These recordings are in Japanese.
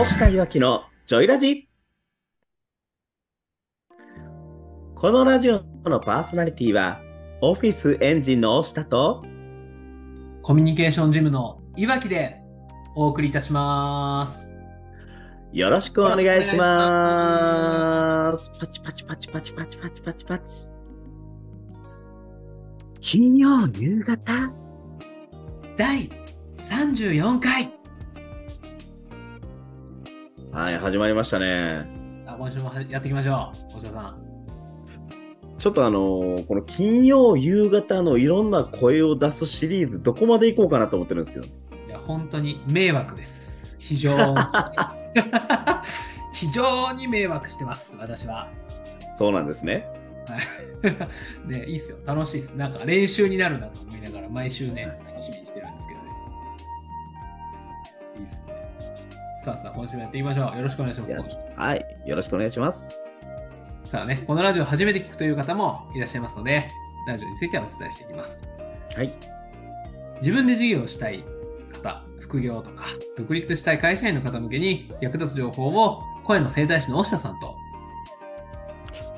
大下いわきのジョイラジこのラジオのパーソナリティはオフィスエンジンの大下とコミュニケーションジムのいわきでお送りいたします。よろしくお願いします。パチパチパチパチパチパチパチパチ。金曜夕方第34回はい、始まりましたね。さあ、今週もやっていきましょう。大下さん。ちょっとあのーこの金曜夕方のいろんな声を出すシリーズ、どこまで行こうかなと思ってるんですけど。いや、本当に迷惑です。非常に。非常に迷惑してます、私は。そうなんですね。はい。ね、いいっすよ。楽しいっす。なんか練習になるなと思いながら、毎週ね、さあさあ、今週もやっていきましょう。よろしくお願いします。はい、よろしくお願いします。さあね、このラジオを初めて聞くという方もいらっしゃいますので、ラジオについてはお伝えしていきます。はい。自分で事業をしたい方、副業とか、独立したい会社員の方向けに役立つ情報を声の整体師の押下さんと、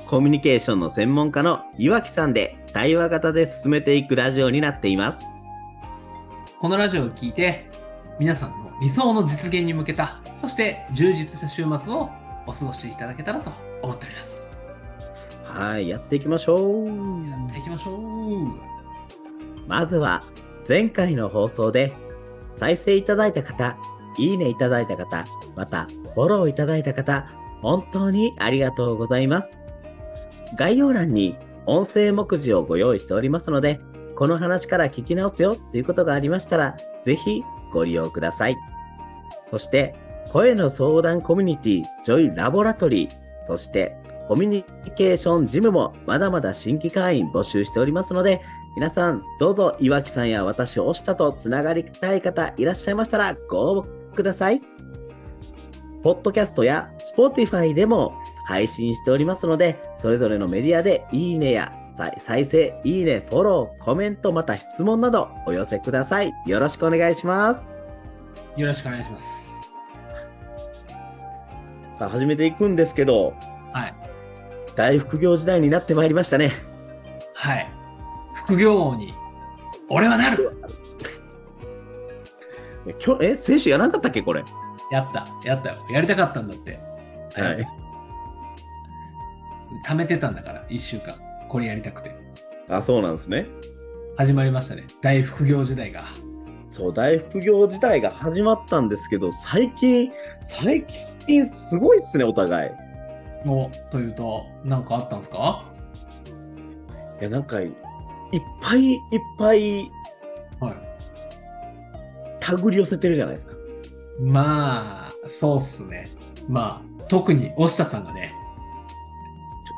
コミュニケーションの専門家の岩木さんで対話型で進めていくラジオになっています。このラジオを聞いて、皆さんの理想の実現に向けた、そして充実した週末をお過ごしいただけたらと思っております。はい、やっていきましょう。やっていきましょう。まずは、前回の放送で再生いただいた方、いいねいただいた方、またフォローいただいた方、本当にありがとうございます。概要欄に音声目次をご用意しておりますので、この話から聞き直すよっていうことがありましたら、ぜひご利用ください。そして、声の相談コミュニティ、ジョイラボラトリー、そして、コミュニケーションジムもまだまだ新規会員募集しておりますので、皆さん、どうぞ岩木さんや私、押したとつながりたい方いらっしゃいましたらご応募ください。ポッドキャストや Spotify でも配信しておりますので、それぞれのメディアでいいねや再再生、いいね、フォロー、コメント、また質問などお寄せください。よろしくお願いします。よろしくお願いします。さあ、始めていくんですけど、はい。大副業時代になってまいりましたね。はい。副業王に、俺はなるえ今日、え、先週やらなかったっけこれ？やった、やったよ。やりたかったんだって。はい。貯めてたんだから、一週間。これやりたくて。あ、そうなんですね。始まりましたね。大副業時代が。そう、大副業時代が始まったんですけど、最近、最近すごいっすね、お互い。お、というと、なんかあったんですか？いや、なんか、いっぱいいっぱいはい。手繰り寄せてるじゃないですか。まあ、そうっすね。まあ、特に、押下さんがね。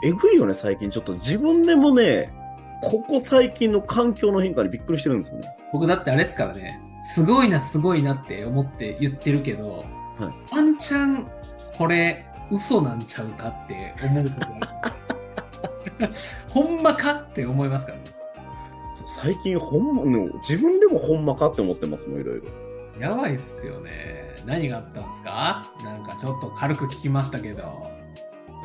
えぐいよね、最近。ちょっと自分でもね、ここ最近の環境の変化にびっくりしてるんですよね。僕だってあれですからね。すごいな、すごいなって思って言ってるけど、はいワンチャン、これ、嘘なんちゃうかって思うこと ほんまかって思いますからね。最近ほんま、ね自分でもほんまかって思ってますもん、いろいろ。やばいっすよね。何があったんですか？なんかちょっと軽く聞きましたけど。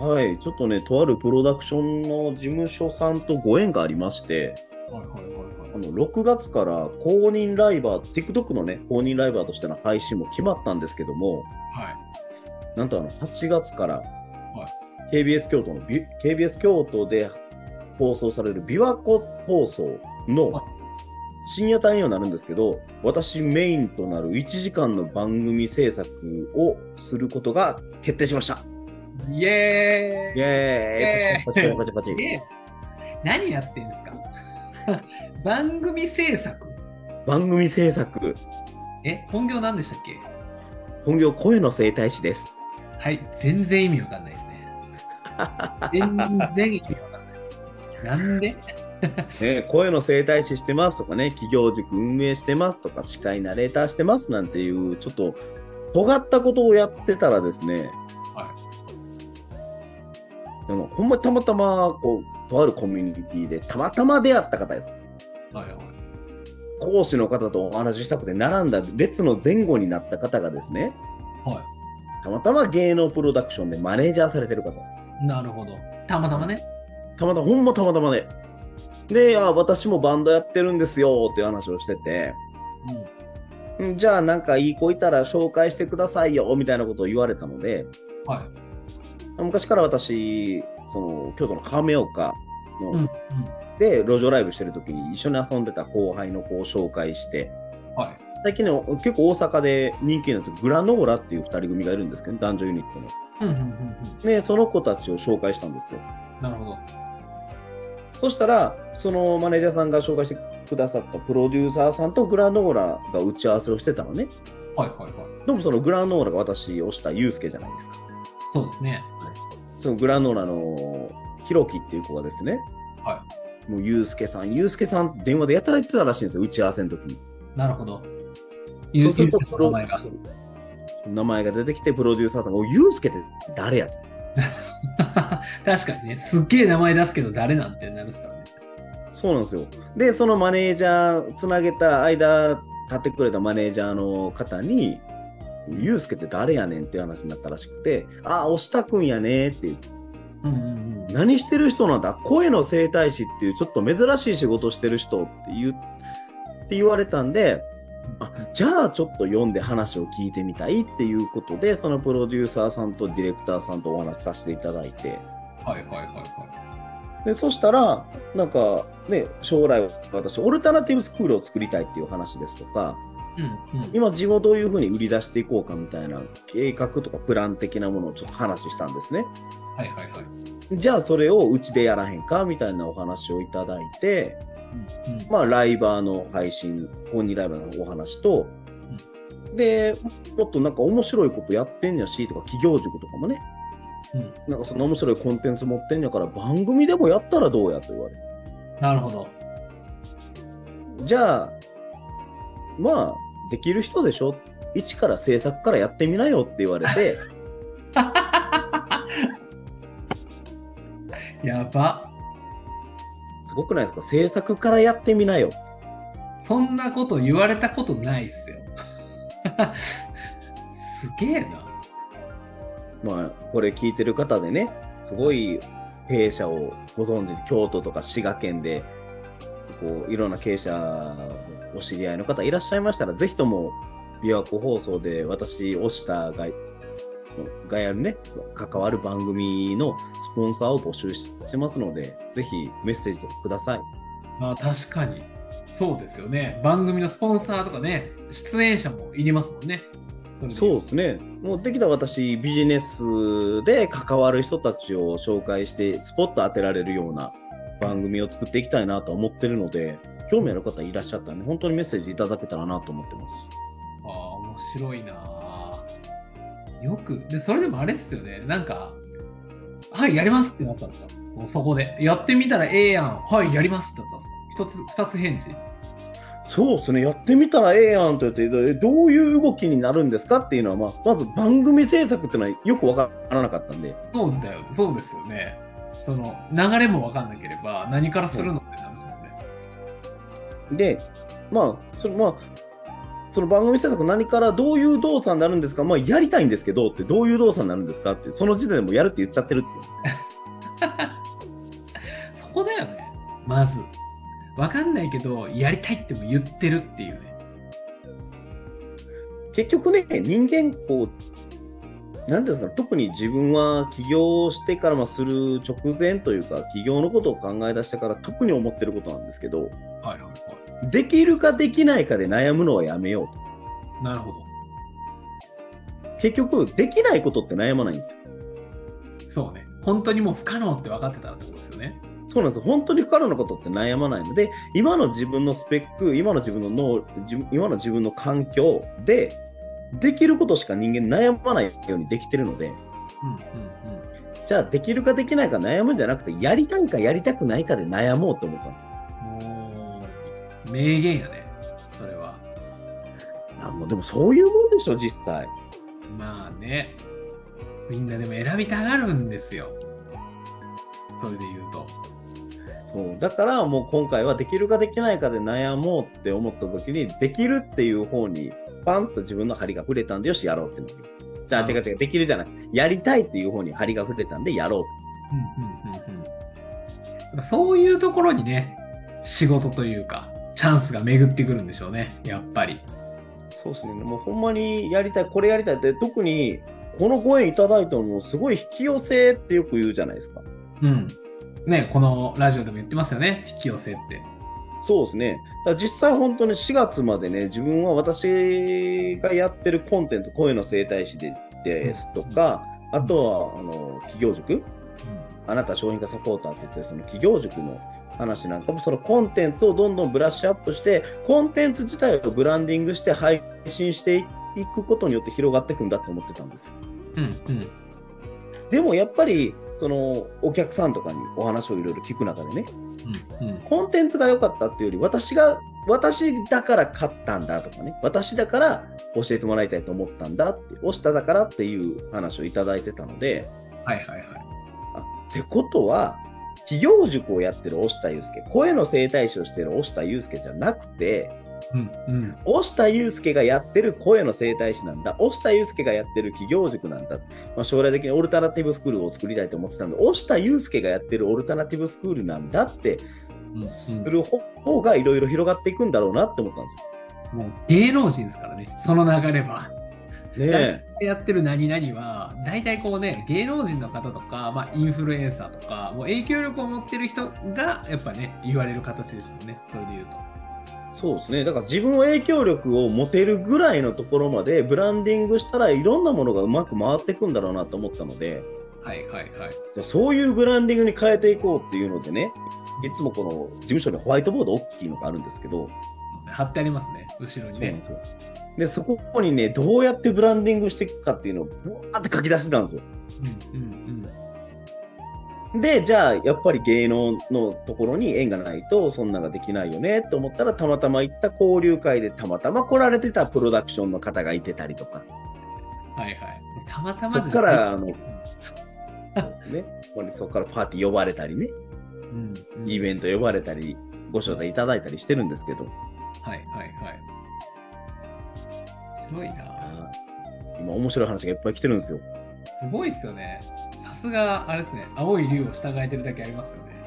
はい、ちょっとね、とあるプロダクションの事務所さんとご縁がありまして、はいはいはいあの6月から公認ライバー、TikTok のね、公認ライバーとしての配信も決まったんですけども、はい。なんとあの8月から、KBS 京都のビ KBS 京都で放送される琵琶湖放送のはい深夜帯にはなるんですけど、私メインとなる1時間の番組制作をすることが決定しました。イエーイ。イエーイ。パチパチパチパチ何やってんですか？番組制作。番組制作、え、本業何でしたっけ？本業声の整体師です。はい、全然意味わかんないですね。全然意味わかんない。なんで？ね、声の整体師してますとかね、企業塾運営してますとか、司会ナレーターしてますなんていう、ちょっと尖ったことをやってたらですね、はあのほんまにたまたまこう、とあるコミュニティでたまたま出会った方です。い。はいはい。講師の方とお話ししたくて並んだ列の前後になった方がですね、はたまたま芸能プロダクションでマネージャーされてる方。なるほど。たまたまね。たまたま、ほんまたまたまで。で、あ私もバンドやってるんですよっていう話をしてて、うん。んじゃあなんかいい子いたら紹介してくださいよみたいなことを言われたので、はい。昔から私、その京都の亀岡の、うん。うん。で路上ライブしてる時に一緒に遊んでた後輩の子を紹介して、はい。最近ね、結構大阪で人気になってるグラノーラっていう2人組がいるんですけど、男女ユニットの。うん。うん。うん。うん。で、その子たちを紹介したんですよ。なるほど。そしたら、そのマネージャーさんが紹介してくださったプロデューサーさんとグラノーラが打ち合わせをしてたのね。はい。はい。はい。でもそのグラノーラが私をしたユうスケじゃないですか。そうですね。そのグラノーラのヒロキっていう子がですね、はもうユうスケさん、ユうスケさん電話でやたら言ってたらしいんですよ、打ち合わせの時に。なるほど。そゆううするとゆうの名前が。名前が出てきて、プロデューサーさんが、おユうスケって誰や 確かにね、すっげえ名前出すけど誰なんてなるっすからね。そうなんですよ。で、そのマネージャー、つなげた間、立ってくれたマネージャーの方に、ユうスケって誰やねんっていう話になったらしくて、ああ、押したくんやねっていう。うんうんうん。何してる人なんだ？声の整体師っていうちょっと珍しい仕事してる人って言うって言われたんで、あじゃあちょっと読んで話を聞いてみたいっていうことで、そのプロデューサーさんとディレクターさんとお話しさせていただいて、はいはいはいはでそしたら、なんかね、将来私、オルタナティブスクールを作りたいっていう話ですとか、い。うんうん。今、自分をどういうふうに売り出していこうかみたいな計画とかプラン的なものをちょっと話したんですね。はいはいはい。じゃあそれをうちでやらへんかみたいなお話をいただいて、うんうん。まあ、ライバーの配信、本人ライバーのお話と、で、もっとなんか面白いことやってんやし、とか、企業塾とかもね、うんなんかその面白いコンテンツ持ってんやから、番組でもやったらどうやと言われて。なるほど。じゃあ、まあ、できる人でしょ？一から制作からやってみなよって言われて、やば。すごくないですか？制作からやってみなよ。そんなこと言われたことないっすよ。すげえな。まあ、これ聞いてる方でね、すごい経営者をご存知、京都とか滋賀県で、こう、いろんな経営者、お知り合いの方いらっしゃいましたら、ぜひとも、琵琶湖放送で私、押したが、がやるね、関わる番組のスポンサーを募集してますので、ぜひメッセージください。まあ確かに。そうですよね。番組のスポンサーとかね、出演者もいりますもんね。そうですね。もうできたら私、ビジネスで関わる人たちを紹介して、スポット当てられるような番組を作っていきたいなと思ってるので、興味ある方いらっしゃったらね、本当にメッセージいただけたらなと思ってます。ああ、面白いなあよく、で、それでもあれっすよね。なんか、はい、やりますってなったんですか？もうそこで。やってみたらええやん。はい、やりますってなったんですか？一つ、二つ返事。そうですね。やってみたらええやんと言って、えどういう動きになるんですかっていうのは、まあ、まず番組制作っていうのはよくわからなかったんで、そうだよ、そうですよね。その、流れもわかんなければ、何からするの。で、まあ、そのまあ、その番組制作何からどういう動作になるんですか？まあ、やりたいんですけどって、どういう動作になるんですか？って、その時点でもうやるって言っちゃってるっていう。そこだよね。まず。わかんないけど、やりたいっても言ってるっていうね。結局ね、人間、こう、なんですか、特に自分は起業してからまあする直前というか、起業のことを考え出してから特に思ってることなんですけど、はいはいはできるかできないかで悩むのはやめようい。なるほど。と。結局、できないことって悩まないんですよ。そうね。本当にもう不可能って分かってたらってことですよね。そうなんです本当に不可能なことって悩まないので、今の自分のスペック、今の自分の脳、今の自分の環境で、できることしか人間悩まないようにできてるので、うんうんじゃあできるかできないか悩むんじゃなくて、やりたいかやりたくないかで悩もうと思ったんです。名言やね。それは。あもうでもそういうもんでしょ、実際。まあね。みんなでも選びたがるんですよ。それで言うと。そうだからもう今回はできるかできないかで悩もうって思った時に、できるっていう方にパンと自分の針が触れたんで、よし、やろうってなる。じゃあ違う違う、できるじゃなくて、やりたいっていう方に張りが触れたんで、やろううんうんうんうん。そういうところにね、仕事というか、チャンスが巡ってくるんでしょうね、やっぱり。と。そうですね。もうほんまにやりたい、これやりたいって、特に、このご縁いただいたのも、すごい引き寄せってよく言うじゃないですか。うん。ね、このラジオでも言ってますよね、引き寄せって。そうですね。だから実際本当に4月までね、自分は私がやってるコンテンツ、声の整体師でですとか、あとは、あの、企業塾あなた商品化サポーターって言って、その企業塾の話なんかも、そのコンテンツをどんどんブラッシュアップして、コンテンツ自体をブランディングして配信していくことによって広がっていくんだと思ってたんですよ。うんうん。でもやっぱり、そのお客さんとかにお話をいろいろ聞く中でね、うんうん。コンテンツが良かったっていうより、私が、私だから買ったんだとかね、私だから教えてもらいたいと思ったんだって、押しただからっていう話をいただいてたので、はいはいはい。あってことは、企業塾をやってる押田祐介、声の整体師をしてる押田祐介じゃなくて、うんうん。押田祐介がやってる声の整体師なんだ、押田祐介がやってる企業塾なんだ、まあ、将来的にオルタナティブスクールを作りたいと思ってたんで、押田祐介がやってるオルタナティブスクールなんだってうんする方がいろいろ広がっていくんだろうなって思ったんですうん、もう芸能人ですからね、その流れは。よ。ねえ。やってる何々は、大体こうね、芸能人の方とか、まあ、インフルエンサーとか、もう影響力を持ってる人が、やっぱね、言われる形ですよね、それで言うと。そうですね。だから自分の影響力を持てるぐらいのところまでブランディングしたらいろんなものがうまく回っていくんだろうなと思ったので、はいはいはい。じゃあそういうブランディングに変えていこうっていうのでね、いつもこの事務所にホワイトボード大きいのがあるんですけど、そうですね、貼ってありますね、後ろにね。でそこにね、どうやってブランディングしていくかっていうのをブワーって書き出してたんですよ。うんうんで、じゃあ、やっぱり芸能のところに縁がないと、そんなのができないよねって思ったら、たまたま行った交流会でたまたま来られてたプロダクションの方がいてたりとか、うん。はいはい。たまたまそっからあのうん ね、そこからパーティー呼ばれたりね、うんうんイベント呼ばれたり、ご招待いただいたりしてるんですけど、はいはいはい。すごいな今面白い話がいっぱい来てるんですよ。すごいっすよね。さすが、あれですね、青い竜を従えてるだけありますよね。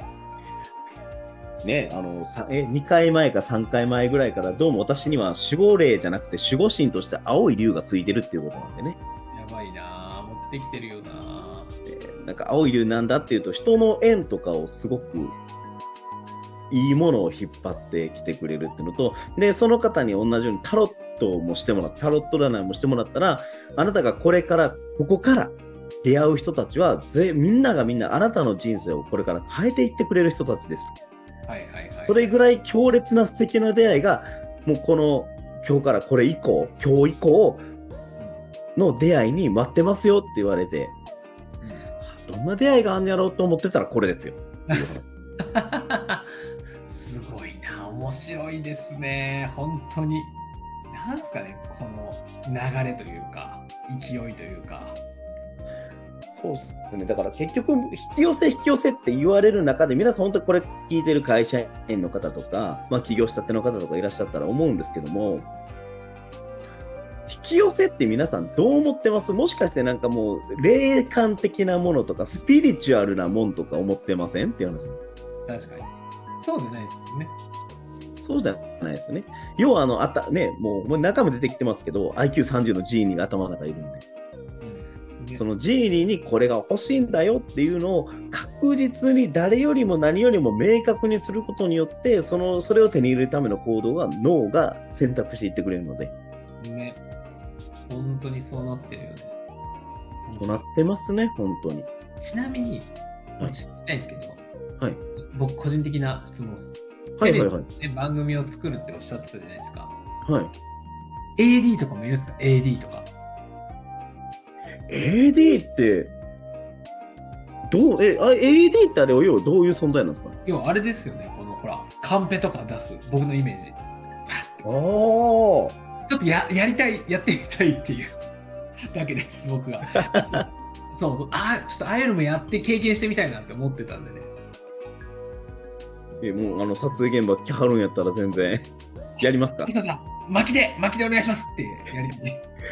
ね、あの、さえ、2回前か3回前ぐらいから、どうも私には守護霊じゃなくて守護神として青い竜がついてるっていうことなんでね。やばいなぁ持ってきてるよななんか青い竜なんだっていうと、人の縁とかをすごくいいものを引っ張ってきてくれるっていうのと、で、その方に同じようにタロットもしてもらった、タロット占いもしてもらったら、あなたがこれから、ここから出会う人たちは、ぜみんながみんなあなたの人生をこれから変えていってくれる人たちです。はいはいはい。それぐらい強烈な素敵な出会いが、もうこの今日からこれ以降、今日以降の出会いに待ってますよって言われて、うんどんな出会いがあんねやろうと思ってたらこれですよ。すごいな面白いですね。本当に。なんすかね、この流れというか、勢いというか。そうですね。だから結局、引き寄せ引き寄せって言われる中で、皆さん本当にこれ聞いてる会社員の方とか、まあ起業したての方とかいらっしゃったら思うんですけども、引き寄せって皆さんどう思ってます？もしかしてなんかもう霊感的なものとかスピリチュアルなもんとか思ってません？っていう話確かに。そうじゃないですもんね。そうじゃないですね。要はあの、あった、ね、もう、もう中も出てきてますけど、IQ30 のジーニーが頭の中にいるんで、うんそのジーニーにこれが欲しいんだよっていうのを確実に誰よりも何よりも明確にすることによって、その、それを手に入れるための行動が脳が選択していってくれるので、ね。本当にそうなってるよね。そうなってますね、本当に。ちなみに、はい聞きたいんですけど、はい。僕、個人的な質問です。はいはいはい。テレビで番組を作るっておっしゃってたじゃないですか。はい。AD とかもいるんですか ?AD とか。AD って、どう、え、あ AD ってあれを要はどういう存在なんですか？要はあれですよね、このほら、カンペとか出す、僕のイメージ。ああ。ちょっとややりたい、やってみたいっていう だけです、僕が。そうそう、あちょっとああいうのもやって経験してみたいなって思ってたんでね。え、もうあの撮影現場来はるんやったら全然やりますか？巻きで巻きでお願いしますってやり。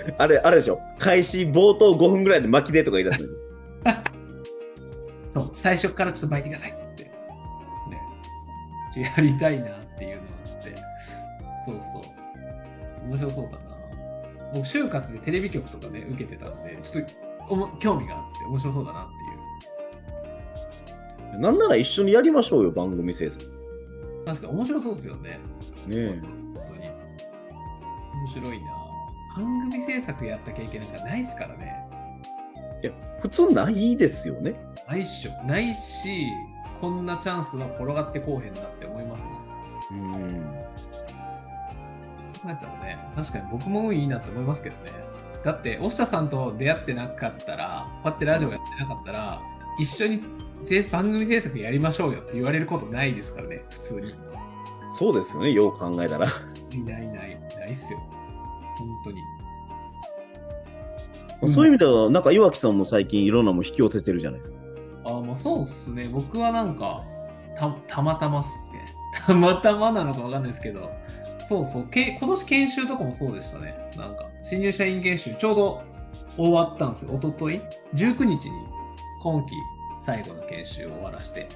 あれ、あれでしょ。開始冒頭5分ぐらいで巻きでとか言い出すの そう、最初からちょっと巻いてくださいって。ね。やりたいなっていうのがあって。そうそう。面白そうだな。僕、就活でテレビ局とかね、受けてたんで、ちょっとおも興味があって面白そうだなって。なんなら一緒にやりましょうよ、番組制作。確かに面白そうですよね。ねえ。本当に。面白いな。番組制作やった経験なんかないっすからね。いや、普通ないですよね。ないっしょ。ないし、こんなチャンスは転がってこうへんなって思いますもん。うん。考えたらね、確かに僕も運いいなって思いますけどね。だって、押下さんと出会ってなかったら、こうやってラジオやってなかったら、一緒に制番組制作やりましょうよって言われることないですからね、普通に。そうですよね、よう考えたら。いないいない、ないっすよ。本当に。そういう意味では、なんか岩木さんも最近いろんなもん引き寄せてるじゃないですか。ああ、もうそうっすね。僕はなんか、たたまたまっすね。たまたまなのかわかんないですけど、そうそう、け今年研修とかもそうでしたね。なんか、新入社員研修、ちょうど終わったんですよ。一昨日 ?19 日に今期最後の研修を終わらして、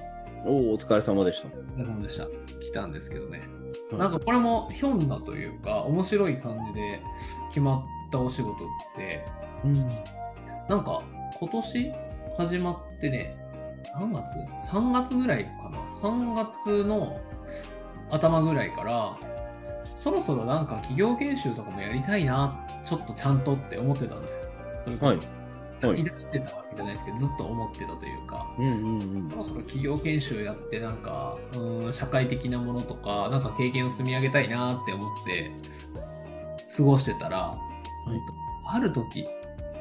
おお、お疲れ様でした。お疲れ様でした。来たんですけどね。はいなんかこれもひょんなというか、面白い感じで決まったお仕事って、うん。なんか今年始まってね、何月 ?3 月ぐらいかな ?3 月の頭ぐらいから、そろそろなんか企業研修とかもやりたいな、ちょっとちゃんとって思ってたんですよ。それこそ、はいはい言い出してたわけじゃないですけど、ずっと思ってたというか、うんうんうん。そろそろ企業研修やってなんか、うん、社会的なものとか、なんか経験を積み上げたいなって思って、過ごしてたら、ある時、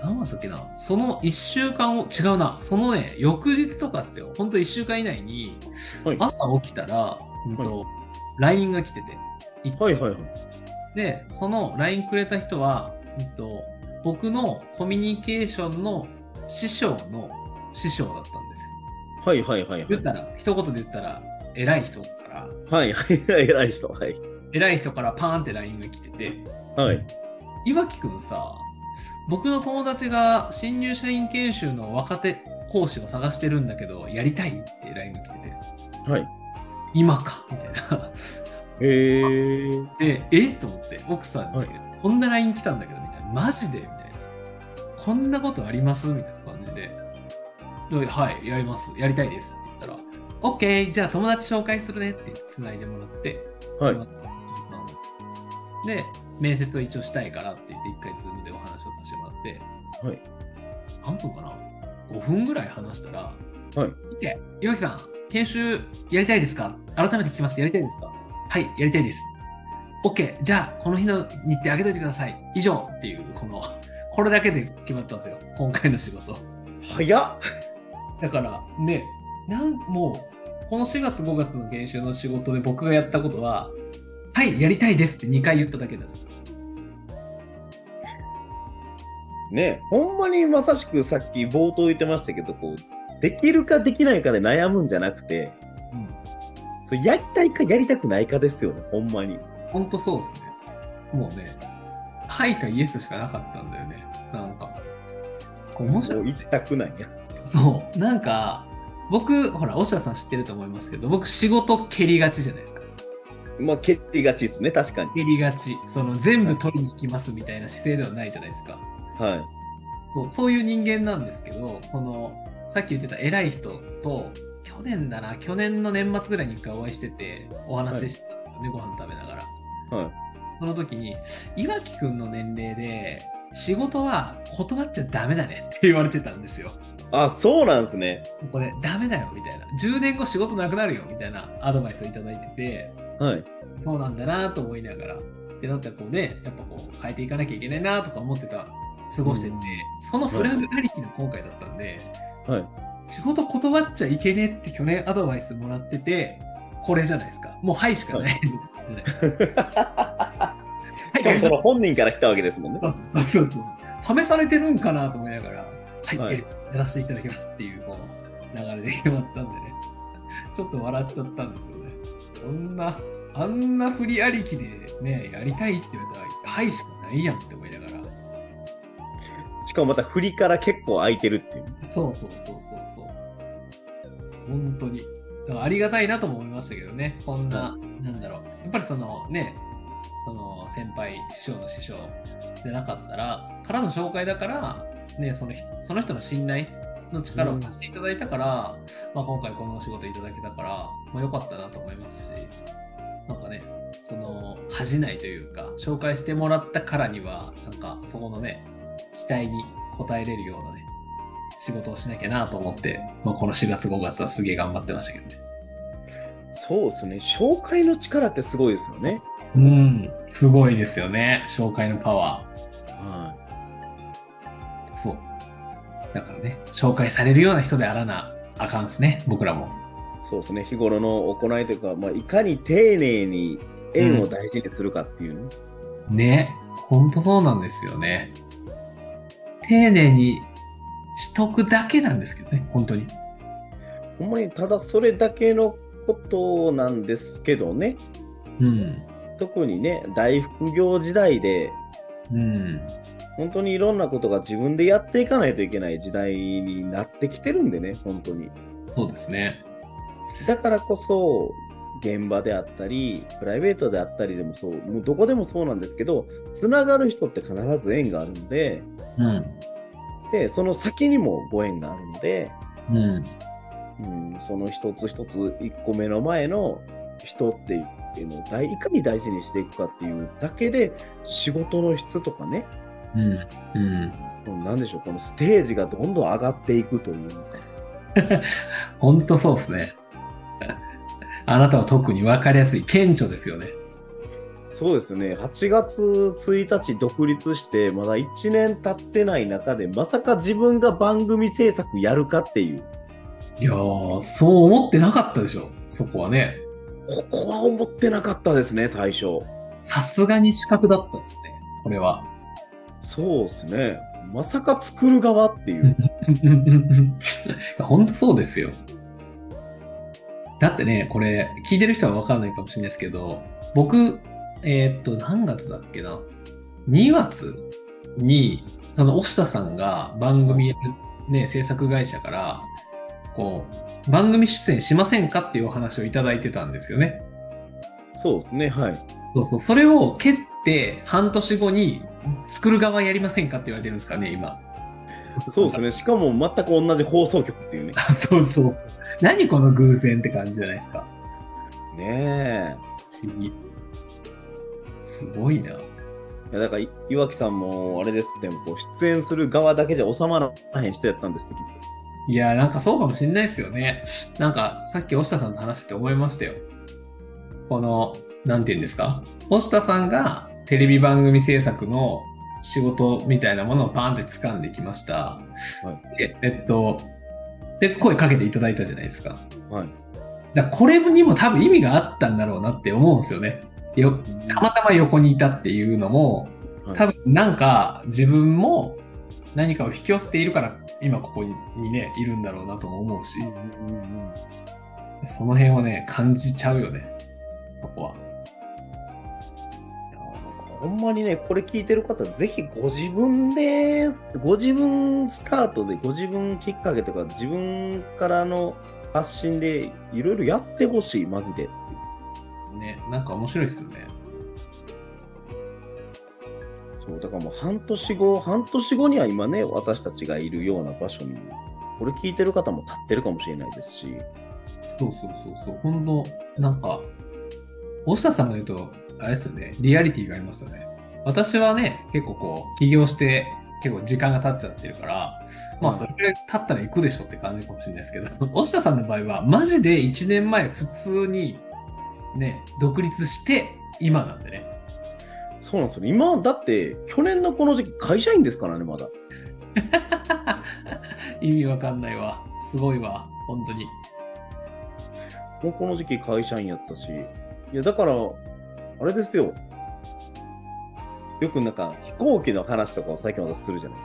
何月だっけな、その1週間を、違うな、そのね、翌日とかっすよ。ほんと1週間以内に、はい。朝起きたら、うんと LINE が来てて、はいはいはい。で、その LINE くれた人は、うんと、僕のコミュニケーションの師匠の師匠だったんですよ。はいはいはいはい。言ったら、一言で言ったら、偉い人から、はいはいはい、偉い人。はい。偉い人からパーンって LINE が来てて、はい。岩木くんさ、僕の友達が新入社員研修の若手講師を探してるんだけど、やりたいって LINE が来てて、はい。今かみたいな。へー。で、え？と思って、奥さんに、はいこんな LINE 来たんだけど、みたいな。マジで？みたいな。こんなことあります？みたいな感じで。ではい、やります。やりたいです。って言ったら、OK、じゃあ友達紹介するねって繋いでもらって、はいで、面接を一応したいからって言って、一回ズームでお話をさせてもらって、はい。何分かな ?5 分ぐらい話したら、はい。OK、岩木さん、研修やりたいですか？改めて聞きます。やりたいですか？はい、やりたいです。OK、じゃあ、この日の日程上げといてください。以上っていう、この、これだけで決まったんですよ。今回の仕事。早っ。だから、ね、なん、もう、この4月5月の研修の仕事で僕がやったことは、はい、やりたいですって2回言っただけです。ねほんまにまさしくさっき冒頭言ってましたけど、こう、できるかできないかで悩むんじゃなくて、うん。そうやりたいかやりたくないかですよね、ほんまに。ほんとそうですね。もうね、はいかイエスしかなかったんだよね。なんか。面白い。もう行きたくないや。そう。なんか、僕、ほら、大下さん知ってると思いますけど、僕仕事蹴りがちじゃないですか。まあ、蹴りがちですね、確かに。蹴りがち。その全部取りに行きますみたいな姿勢ではないじゃないですか。はい。そう、そういう人間なんですけど、その、さっき言ってた偉い人と、去年だな、去年の年末ぐらいに一回お会いしてて、お話ししてたんですよね、ご飯食べながら。はい。その時に、岩木くんの年齢で、仕事は断っちゃダメだねって言われてたんですよ。あ、そうなんですね。ここで、ダメだよ、みたいな。10年後仕事なくなるよ、みたいなアドバイスをいただいてて、はい。そうなんだなと思いながら。で、だったらこうね、やっぱこう変えていかなきゃいけないなとか思ってた、過ごしてて、うんそのフラグありきの今回だったんで、はい。仕事断っちゃいけねえって去年アドバイスもらってて、これじゃないですか。もうはいしかないじゃないしかもその本人から来たわけですもんね。そうそうそうそう。試されてるんかなと思いながら、はい、はいやらせていただきますっていうこう流れで決まったんでね。ちょっと笑っちゃったんですよね。そんなあんな振りありきでね、やりたいって言われたら、はいしかないやんって思いながら。しかもまた振りから結構空いてるっていうそうそうそうそう。本当に。だからありがたいなとも思いましたけどね。こんな、なんだろう。やっぱりそのね、その先輩、師匠の師匠じゃなかったら、からの紹介だから、ね、その人その人の信頼の力を貸していただいたから、まあ、今回このお仕事いただけたから、まあ、良かったなと思いますし、なんかね、その恥じないというか、紹介してもらったからには、なんかそこのね、期待に応えれるようなね、仕事をしなきゃなと思って、まあ、この4月5月はすげえ頑張ってましたけどね。そうですね。紹介の力ってすごいですよね。うん、すごいですよね、紹介のパワはー。そう。だからね、紹介されるような人であらなあかんですね、僕らも。い。そうですね。日頃の行いというか、まあ、いかに丁寧に縁を大事にするかっていうね。ね、ほんとそうなんですよね。丁寧にしとくだけなんですけどね、本当に。ほんまにただそれだけのことなんですけどね。うん。特にね、大副業時代で、うん。本当にいろんなことが自分でやっていかないといけない時代になってきてるんでね、本当に。そうですね。だからこそ、現場であったり、プライベートであったりでもそう、もうどこでもそうなんですけど、つながる人って必ず縁があるので、うん。で、その先にもご縁があるので、うん。うん、その一つ一つ、一個目の前の人っていうのを大いかに大事にしていくかっていうだけで、仕事の質とかね、うん。うん。なんでしょう、このステージがどんどん上がっていくというか。ほんとそうですね。あなたは特に分かりやすい、顕著ですよね。そうですね、8月1日独立して、まだ1年経ってない中で、まさか自分が番組制作やるかっていう、いやー、そう思ってなかったでしょ、そこはね。ここは思ってなかったですね、最初。さすがに資格だったですね、これは。そうですね、まさか作る側っていう。本当そうですよ。だってね、これ、聞いてる人は分かんないかもしれないですけど、僕、えーっと、何月だっけな ?2 月に、その、押田さんが番組やる、ね、制作会社から、こう、番組出演しませんかっていうお話をいただいてたんですよね。そうですね、はい。そうそう、それを蹴って、半年後に、作る側やりませんかって言われてるんですかね、今。そうですね、しかも全く同じ放送局っていうね。あそうそうそう。何この偶然って感じじゃないですか。ね不思議。すごいな。え。いやだから、い岩木さんも、あれですって、こう出演する側だけじゃ収まらへん人やったんですって、きっと。いや、なんかそうかもしれないですよね。なんか、さっき押田さんと話してて思いましたよ。この、なんて言うんですか？押田さんがテレビ番組制作の仕事みたいなものをバーンって掴んできました。でえっと、で、声かけていただいたじゃないですか。はい。だからこれにも多分意味があったんだろうなって思うんですよね。よたまたま横にいたっていうのも、はい多分なんか自分も何かを引き寄せているから今ここにね、いるんだろうなとも思うし、うんうんうんその辺をね、感じちゃうよね。そこは。ほんまにね、これ聞いてる方、ぜひご自分で、ご自分スタートで、ご自分きっかけとか、自分からの発信で、いろいろやってほしい、マジで。ね、なんか面白いですよね。そう、だからもう半年後、半年後には今ね、私たちがいるような場所に、これ聞いてる方も立ってるかもしれないですし、そうそうそうそう。ほんと、なんか、大下さんが言うと、あれですよね、リアリティがありますよね。私はね、結構こう、起業して、結構時間が経っちゃってるから、まあそれくらい経ったら行くでしょって感じかもしれないですけど、大下さんの場合は、マジで1年前普通に、ね、独立して、今なんでね。そうなんですよ。今、だって、去年のこの時期、会社員ですからね、まだ。意味わかんないわ。すごいわ。本当に。もうこの時期会社員やったし、いや、だから、あれですよ。よくなんか飛行機の話とかを最近私するじゃない。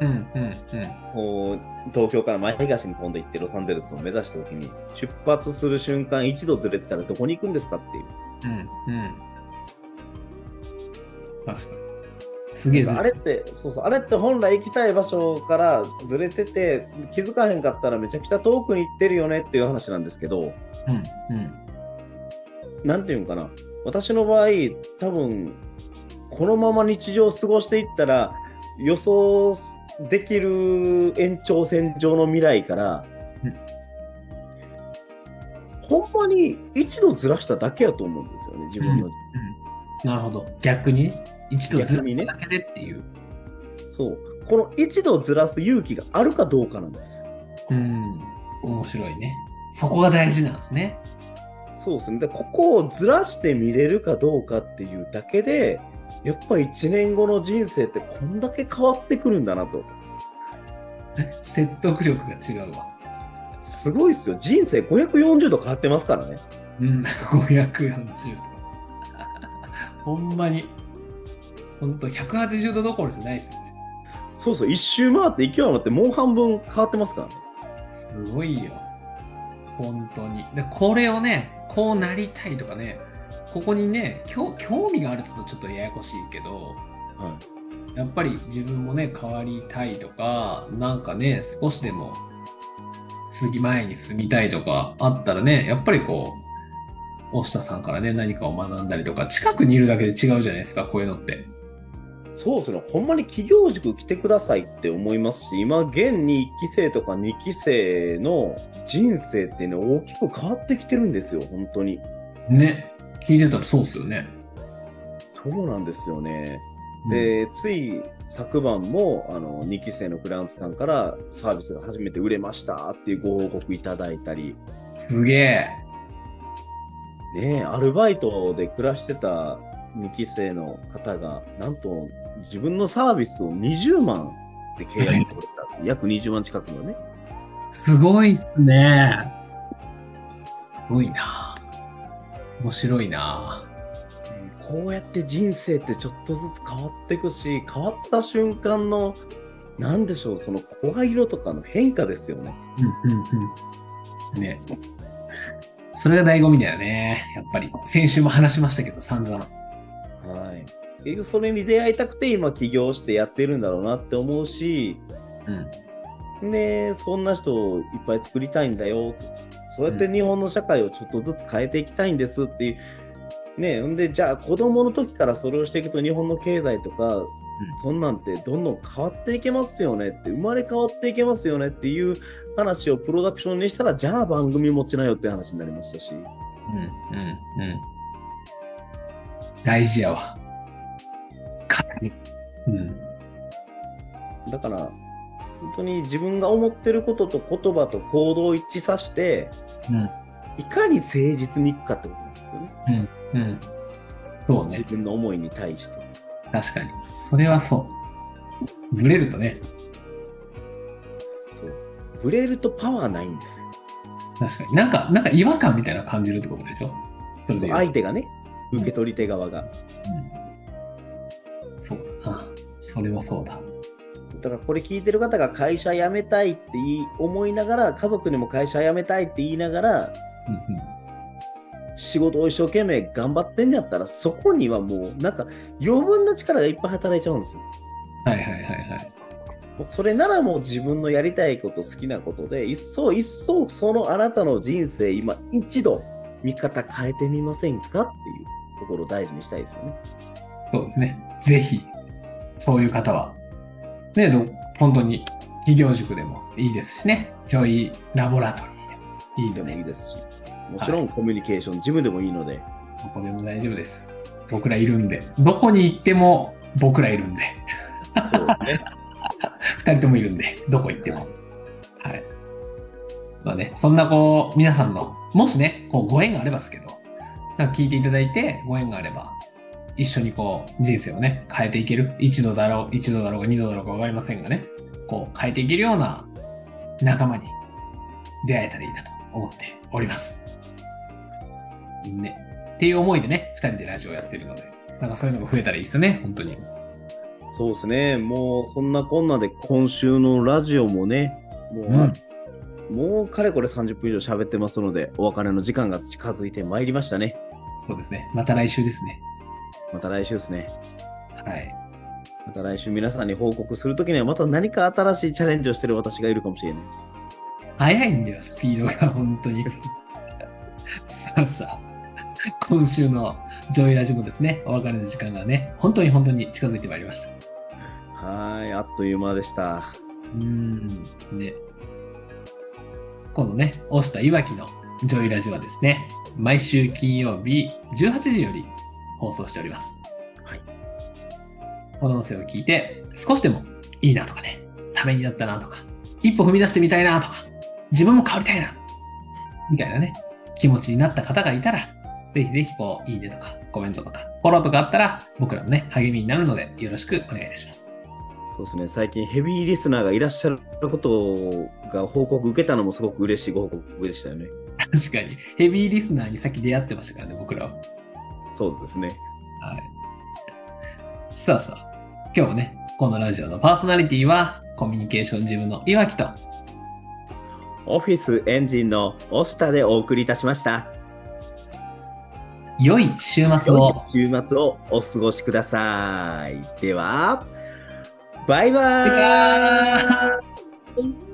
うんうんこう東京から前東に飛んでいってロサンゼルスを目指した時に出発する瞬間一度ずれてたらどこに行くんですかっていううんうんうん。確かに。すげえずあれってそうそうあれって本来行きたい場所からずれてて気づかへんかったらめちゃくちゃ遠くに行ってるよねっていう話なんですけどうんうん。なんていうんかな私の場合多分このまま日常を過ごしていったら予想できる延長線上の未来から、うんほんまに一度ずらしただけやと思うんですよね自分の、うんなるほど。逆に一度ずらしただけでっていう。そうこの一度ずらす勇気があるかどうかなんですようん。面白いね。そこが大事なんですね。そうですねでここをずらして見れるかどうかっていうだけでやっぱ1年後の人生ってこんだけ変わってくるんだなと 説得力が違うわ。すごいですよ。人生540度変わってますからね。うん、540とか。ほんまに。ほんと、180度どころじゃないですよね。そうそう、一周回って勢い余ってもう半分変わってますからね。すごいよ。本当に。で、これをね、こうなりたいとかね、ここにね、興興味があるっうとちょっとややこしいけど、はやっぱり自分もね、変わりたいとか、なんかね、少しでも次前に進みたいとかあったらね、やっぱりこう、大下さんからね、何かを学んだりとか、近くにいるだけで違うじゃないですか、こういうのって。い。そうですね。ほんまに企業塾来てくださいって思いますし、今、現に1期生とか2期生の人生ってね、大きく変わってきてるんですよ、本当に。ね、聞いてたらそうっすよね。そうなんですよね。うん、で、つい昨晩も、あの、2期生のクライアントさんからサービスが初めて売れましたっていうご報告いただいたり、すげえ。ねえ、アルバイトで暮らしてた2期生の方が、なんと自分のサービスを20万で契約取れた、約20万近くのね。すごいっすね。すごいな。面白いな。こうやって人生ってちょっとずつ変わっていくし、変わった瞬間の、なんでしょう、その声色とかの変化ですよね。うんうんうん。ね。それが醍醐味だよね。やっぱり。先週も話しましたけど、散々。はい。結局それに出会いたくて今起業してやってるんだろうなって思うし、うん。で、そんな人をいっぱい作りたいんだよ。そうやって日本の社会をちょっとずつ変えていきたいんですっていう。ねんで、じゃあ子供の時からそれをしていくと日本の経済とか、そんなんてどんどん変わっていけますよねって、生まれ変わっていけますよねっていう話をプロダクションにしたら、じゃあ番組持ちなよって話になりましたし。うん、うん、うん。大事やわ。かうん。だから、本当に自分が思ってることと言葉と行動を一致させて、うん。いかに誠実にいくかってことなんですよね。うん。うん。そうね自。分の思いに対して。確かに。それはそう。ブレるとね。そう。ブレるとパワーないんですよ。確かに。なんか、なんか違和感みたいなの感じるってことでしょ？それで相手がね、受け取り手側が。うん。そうだな。それはそうだ。だからこれ聞いてる方が会社辞めたいって言い思いながら、家族にも会社辞めたいって言いながら。仕事を一生懸命頑張ってんやったら、そこにはもう、なんか余分な力がいっぱい働いちゃうんですよ。はいはいはいはい。もうそれならもう自分のやりたいこと、好きなことで、一層一層そのあなたの人生、今一度見方変えてみませんかっていうところを大事にしたいですよね。そうですね。ぜひ、そういう方は、ね、ど本当に企業塾でもいいですしね、ジョイラボラトリーでも。いいでので、もいいですし、もちろんコミュニケーション、ジムでもいいので、どこでも大丈夫です。僕らいるんで、どこに行っても僕らいるんで、そうですね。二人ともいるんで、どこ行っても。はい。まあね、そんなこう、皆さんの、もしね、こうご縁があればですけど、なんか聞いていただいて、ご縁があれば、一緒にこう、人生をね、変えていける。一度だろう、一度だろうが二度だろうかわかりませんがね、こう、変えていけるような仲間に出会えたらいいなと思っております。ね。っていう思いでね、二人でラジオやってるので、なんかそういうのが増えたらいいですよね、本当に。そうですね。もう、そんなこんなで今週のラジオもね、もう、うんもうかれこれ30分以上喋ってますので、お別れの時間が近づいてまいりましたね。そうですね。また来週ですね。また来週ですね。はい。また来週皆さんに報告するときには、また何か新しいチャレンジをしてる私がいるかもしれないです。早いんだよ、スピードが、本当に。さあさあ、今週のジョイラジもですね、お別れの時間がね、本当に本当に近づいてまいりました。はーい、あっという間でした。うーん。ね。このね、押したいわきのジョイラジはですね、毎週金曜日18時より放送しております。はい。この音声を聞いて、少しでもいいなとかね、ためになったなとか、一歩踏み出してみたいなとか、自分も変わりたいな、みたいなね、気持ちになった方がいたら、ぜひぜひこう、いいねとか、コメントとか、フォローとかあったら、僕らのね、励みになるので、よろしくお願いいたします。そうですね、最近ヘビーリスナーがいらっしゃることが報告受けたのもすごく嬉しいご報告でしたよね。確かに、ヘビーリスナーに先出会ってましたからね、僕らは。そうですね。はい。さあさあ、今日もね、このラジオのパーソナリティは、コミュニケーションジムの岩木と、オフィスエンジンの押下でお送りいたしました。良い週末を。週末をお過ごしください。では、バイババイバーイ